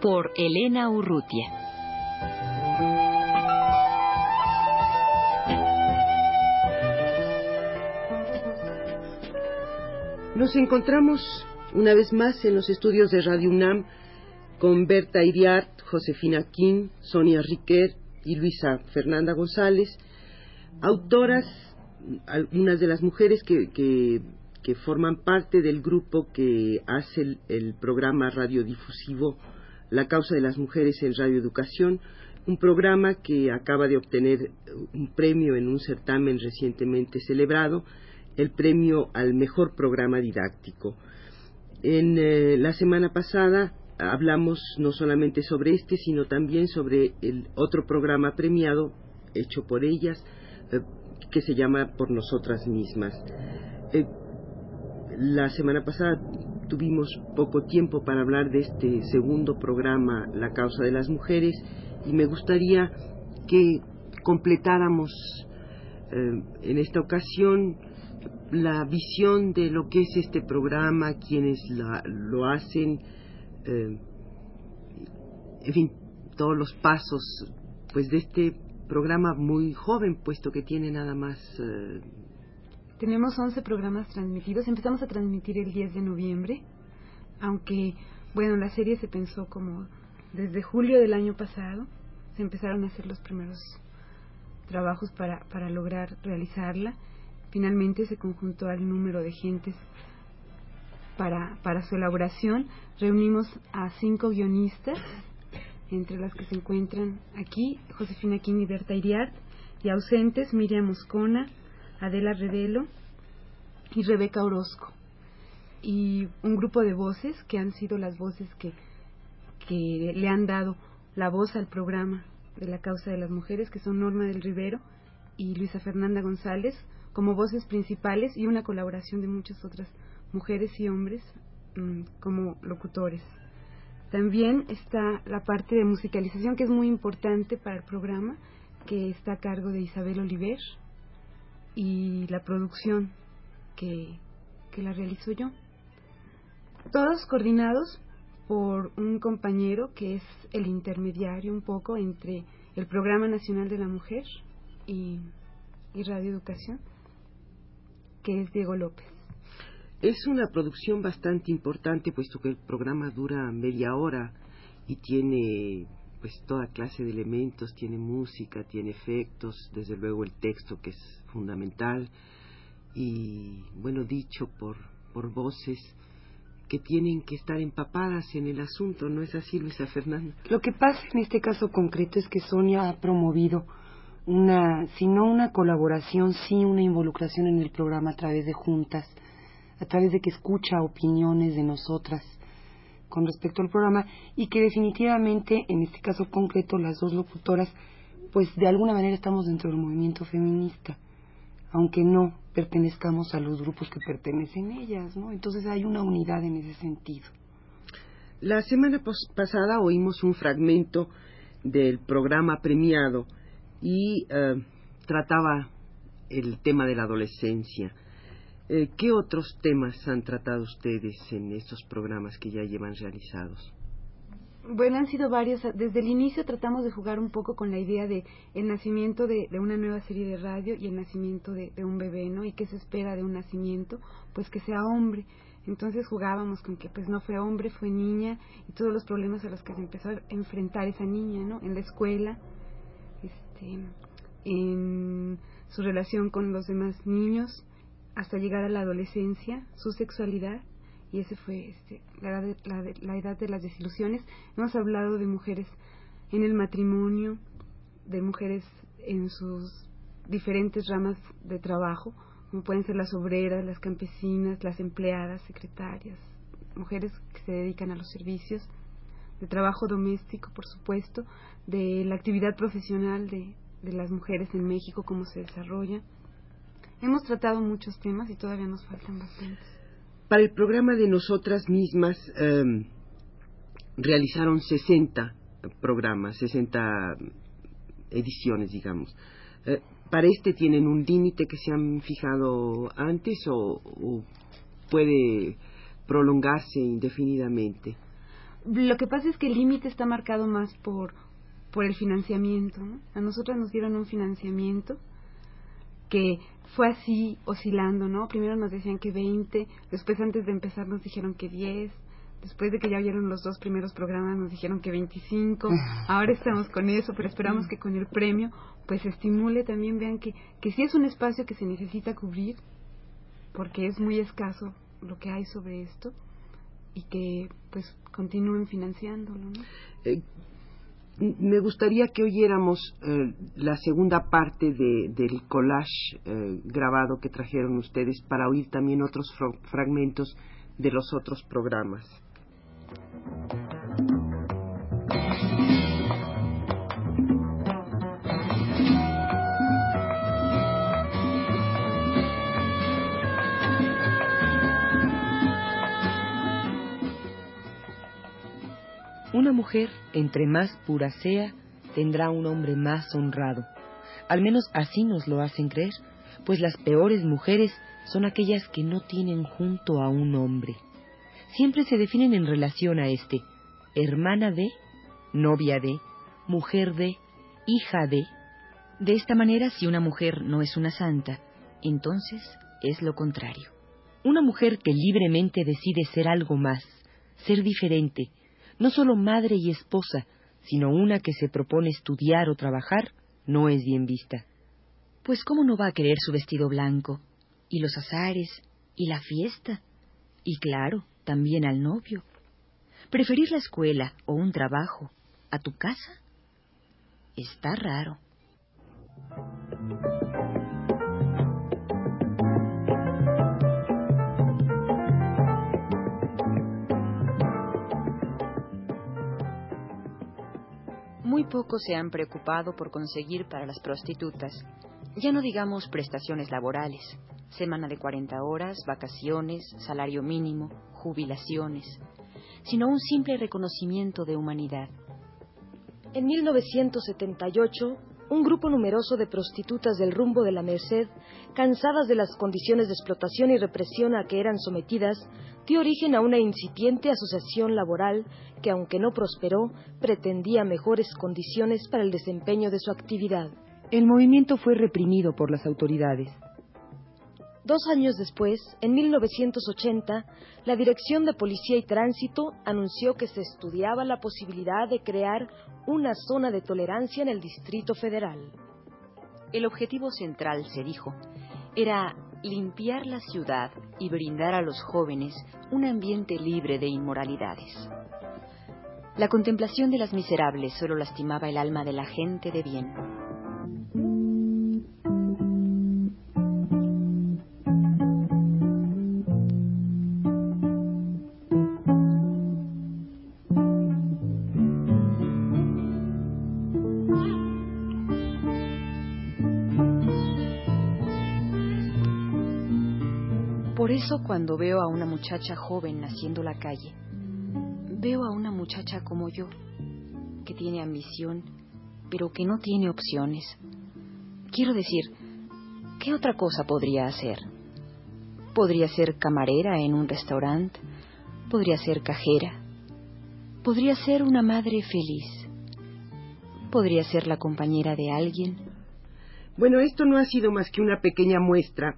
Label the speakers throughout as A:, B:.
A: Por Elena Urrutia.
B: Nos encontramos una vez más en los estudios de Radio UNAM con Berta Iriart, Josefina King, Sonia Riquet y Luisa Fernanda González autoras, algunas de las mujeres que, que, forman parte del grupo que hace el, programa radiodifusivo La causa de las mujeres en radioeducación, un programa que acaba de obtener un premio en un certamen recientemente celebrado, el premio al mejor programa didáctico. En eh, la semana pasada hablamos no solamente sobre este, sino también sobre el otro programa premiado hecho por ellas, eh, que se llama Por nosotras mismas. Eh, la semana pasada tuvimos poco tiempo para hablar de este segundo programa, La causa de las mujeres, y me gustaría que completáramos eh, en esta ocasión la visión de lo que es este programa, quienes lo hacen, en fin, todos los pasos pues de este programa muy joven, puesto que tiene nada más... Eh,
C: Tenemos 11 programas transmitidos. Empezamos a transmitir el 10 de noviembre, aunque, bueno, la serie se pensó como desde julio del año pasado. Se empezaron a hacer los primeros trabajos para, para lograr realizarla. Finalmente se conjuntó al número de gentes para, para su elaboración. Reunimos a cinco guionistas entre las que se encuentran aquí Josefina King y Berta Iriart, y ausentes Miriam Moscona, Adela Revelo y Rebeca Orozco. Y un grupo de voces que han sido las voces que, que le han dado la voz al programa de la causa de las mujeres, que son Norma del Rivero y Luisa Fernanda González, como voces principales y una colaboración de muchas otras mujeres y hombres mm, como locutores. También está la parte de musicalización que es muy importante para el programa, que está a cargo de Isabel Oliver, y la producción que, que la realizo yo. Todos coordinados por un compañero que es el intermediario un poco entre el Programa Nacional de la Mujer y, y Radio Educación, que es Diego López.
B: Es una producción bastante importante puesto que el programa dura media hora y tiene pues toda clase de elementos, tiene música, tiene efectos, desde luego el texto que es fundamental y bueno dicho por por voces que tienen que estar empapadas en el asunto, ¿no es así, Luisa Fernanda?
D: Lo que pasa en este caso concreto es que Sonia ha promovido una, si no una colaboración, sí una involucración en el programa a través de juntas a través de que escucha opiniones de nosotras con respecto al programa y que definitivamente, en este caso concreto, las dos locutoras, pues de alguna manera estamos dentro del movimiento feminista, aunque no pertenezcamos a los grupos que pertenecen ellas, ¿no? Entonces hay una unidad en ese sentido.
B: La semana pasada oímos un fragmento del programa premiado y eh, trataba el tema de la adolescencia. Eh, ¿Qué otros temas han tratado ustedes en estos programas que ya llevan realizados?
C: Bueno, han sido varios. Desde el inicio tratamos de jugar un poco con la idea de el nacimiento de, una nueva serie de radio y el nacimiento de, un bebé, ¿no? Y qué se espera de un nacimiento, pues que sea hombre. Entonces jugábamos con que pues no fue hombre, fue niña y todos los problemas a los que se empezó a enfrentar esa niña, ¿no? En la escuela, este, en su relación con los demás niños hasta llegar a la adolescencia, su sexualidad, y ese fue este, la, edad de, la, edad de las desilusiones. Hemos hablado de mujeres en el matrimonio, de mujeres en sus diferentes ramas de trabajo, como pueden ser las obreras, las campesinas, las empleadas, secretarias, mujeres que se dedican a los servicios, de trabajo doméstico, por supuesto, de la actividad profesional de, de las mujeres en México, cómo se desarrolla. Hemos tratado muchos temas y todavía nos faltan bastantes.
B: Para el programa de nosotras mismas em, realizaron 60 programas, 60 ediciones, digamos. Eh, ¿Para este tienen un límite que se han fijado antes o, puede prolongarse indefinidamente?
C: Lo que pasa es que el límite está marcado más por, por el financiamiento. A nosotras nos dieron un financiamiento que fue así oscilando, ¿no? Primero nos decían que 20, después antes de empezar nos dijeron que 10, después de que ya vieron los dos primeros programas nos dijeron que 25, ahora estamos con eso, pero esperamos que con el premio pues estimule también, vean que, que sí es un espacio que se necesita cubrir, porque es muy escaso lo que hay sobre esto, y que pues continúen financiándolo, ¿no?
B: Eh, me gustaría que oyéramos eh, la segunda parte de, del collage eh, grabado que trajeron ustedes para oír también otros fragmentos de los otros programas.
E: Una mujer, entre más pura sea, tendrá un hombre más honrado. Al menos así nos lo hacen creer, pues las peores mujeres son aquellas que no tienen junto a un hombre siempre se definen en relación a este, hermana de, novia de, mujer de, hija de. De esta manera, si una mujer no es una santa, entonces es lo contrario. Una mujer que libremente decide ser algo más, ser diferente, no solo madre y esposa, sino una que se propone estudiar o trabajar, no es bien vista. Pues ¿cómo no va a querer su vestido blanco? Y los azares, y la fiesta. Y claro, también al novio. ¿Preferir la escuela o un trabajo a tu casa? Está raro. Muy pocos se han preocupado por conseguir para las prostitutas, ya no digamos prestaciones laborales, semana de 40 horas, vacaciones, salario mínimo, jubilaciones, sino un simple reconocimiento de humanidad.
F: En 1978, un grupo numeroso de prostitutas del rumbo de la Merced, cansadas de las condiciones de explotación y represión a que eran sometidas, dio origen a una incipiente asociación laboral que, aunque no prosperó, pretendía mejores condiciones para el desempeño de su actividad.
E: El movimiento fue reprimido por las autoridades.
F: Dos años después, en 1980, la Dirección de Policía y Tránsito anunció que se estudiaba la posibilidad de crear una zona de tolerancia en el Distrito Federal.
A: El objetivo central, se dijo, era limpiar la ciudad y brindar a los jóvenes un ambiente libre de inmoralidades. La contemplación de las miserables solo lastimaba el alma de la gente de bien. Cuando veo a una muchacha joven naciendo la calle, veo a una muchacha como yo, que tiene ambición, pero que no tiene opciones. Quiero decir, ¿qué otra cosa podría hacer? Podría ser camarera en un restaurante, podría ser cajera, podría ser una madre feliz, podría ser la compañera de alguien.
B: Bueno, esto no ha sido más que una pequeña muestra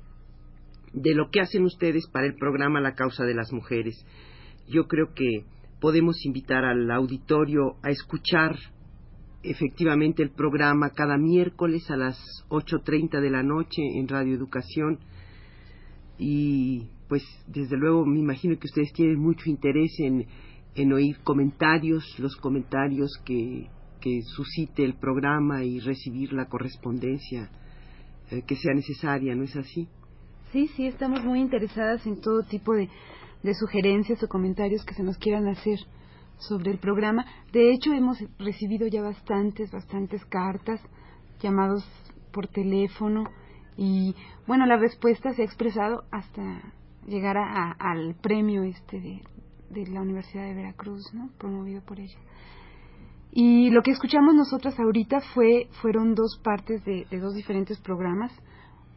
B: de lo que hacen ustedes para el programa La causa de las mujeres. Yo creo que podemos invitar al auditorio a escuchar efectivamente el programa cada miércoles a las 8.30 de la noche en Radio Educación y pues desde luego me imagino que ustedes tienen mucho interés en, en oír comentarios, los comentarios que, que suscite el programa y recibir la correspondencia eh, que sea necesaria, ¿no es así?
C: Sí, sí, estamos muy interesadas en todo tipo de, de sugerencias o comentarios que se nos quieran hacer sobre el programa. De hecho, hemos recibido ya bastantes, bastantes cartas, llamados por teléfono y, bueno, la respuesta se ha expresado hasta llegar a, al premio este de, de, la Universidad de Veracruz, ¿no? Promovido por ella. Y lo que escuchamos nosotras ahorita fue, fueron dos partes de, de dos diferentes programas.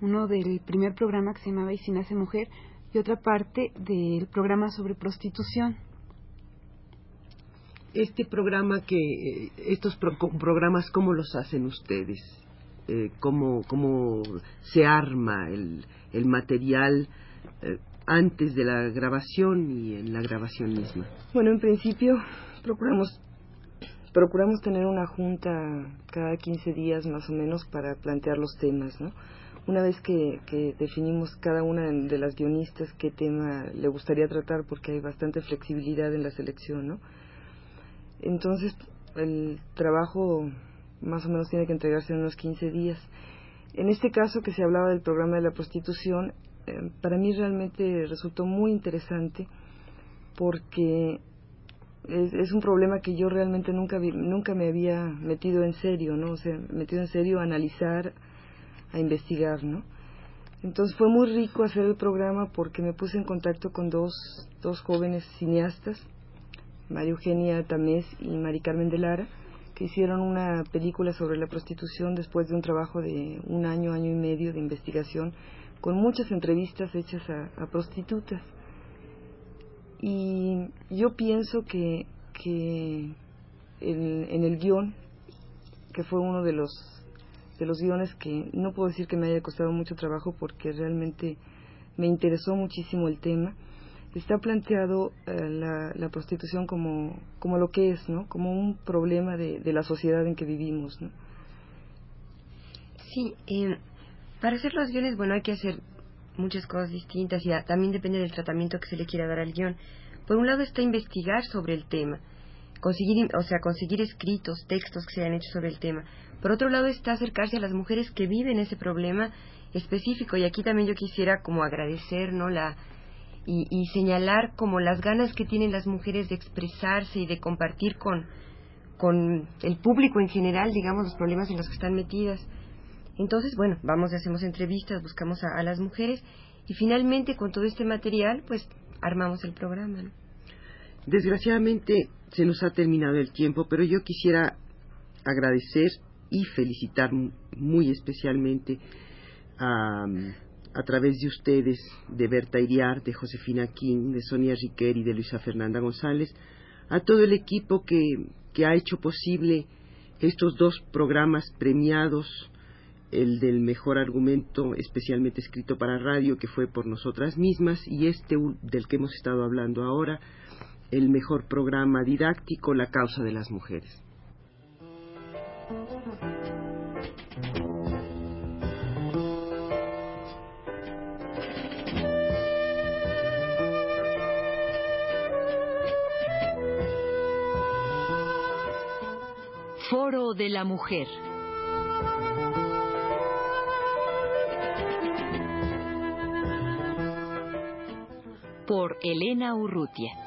C: Uno del primer programa que se llamaba Y si nace mujer y otra parte del programa sobre prostitución.
B: Este programa que estos programas cómo los hacen ustedes eh, cómo, cómo se arma el, el material eh, antes de la grabación y en la grabación misma
G: bueno en principio procuramos procuramos tener una junta cada 15 días más o menos para plantear los temas no una vez que, definimos cada una de las guionistas qué tema le gustaría tratar porque hay bastante flexibilidad en la selección no entonces, el trabajo más o menos tiene que entregarse en unos 15 días. En este caso que se hablaba del programa de la prostitución, eh, para mí realmente resultó muy interesante porque es, es, un problema que yo realmente nunca nunca me había metido en serio, ¿no? O sea, metido en serio a analizar, a investigar, ¿no? Entonces fue muy rico hacer el programa porque me puse en contacto con dos, dos jóvenes cineastas María Eugenia Tamés y Mari Carmen de Lara, que hicieron una película sobre la prostitución después de un trabajo de un año, año y medio de investigación, con muchas entrevistas hechas a, prostitutas. Y yo pienso que, que en, en el guion, que fue uno de los, de los guiones que no puedo decir que me haya costado mucho trabajo porque realmente me interesó muchísimo el tema, está planteado eh, la, la, prostitución como, como lo que es, ¿no? Como un problema de, la sociedad en que vivimos, ¿no?
E: Sí, eh, para hacer los guiones, bueno, hay que hacer muchas cosas distintas y también depende del tratamiento que se le quiera dar al guion. Por un lado está investigar sobre el tema, conseguir, o sea, conseguir escritos, textos que se hayan hecho sobre el tema. Por otro lado está acercarse a las mujeres que viven ese problema específico y aquí también yo quisiera como agradecer, ¿no? La, y, señalar como las ganas que tienen las mujeres de expresarse y de compartir con, con el público en general, digamos, los problemas en los que están metidas. Entonces, bueno, vamos y hacemos entrevistas, buscamos a, las mujeres y finalmente con todo este material, pues armamos el programa.
B: Desgraciadamente se nos ha terminado el tiempo, pero yo quisiera agradecer y felicitar muy especialmente a través de ustedes, de Berta Iriar, de Josefina King, de Sonia Riquer y de Luisa Fernanda González, a todo el equipo que, que ha hecho posible estos dos programas premiados, el del mejor argumento especialmente escrito para radio, que fue por nosotras mismas, y este del que hemos estado hablando ahora, el mejor programa didáctico, La causa de las mujeres.
F: Foro de la Mujer. Por Elena Urrutia.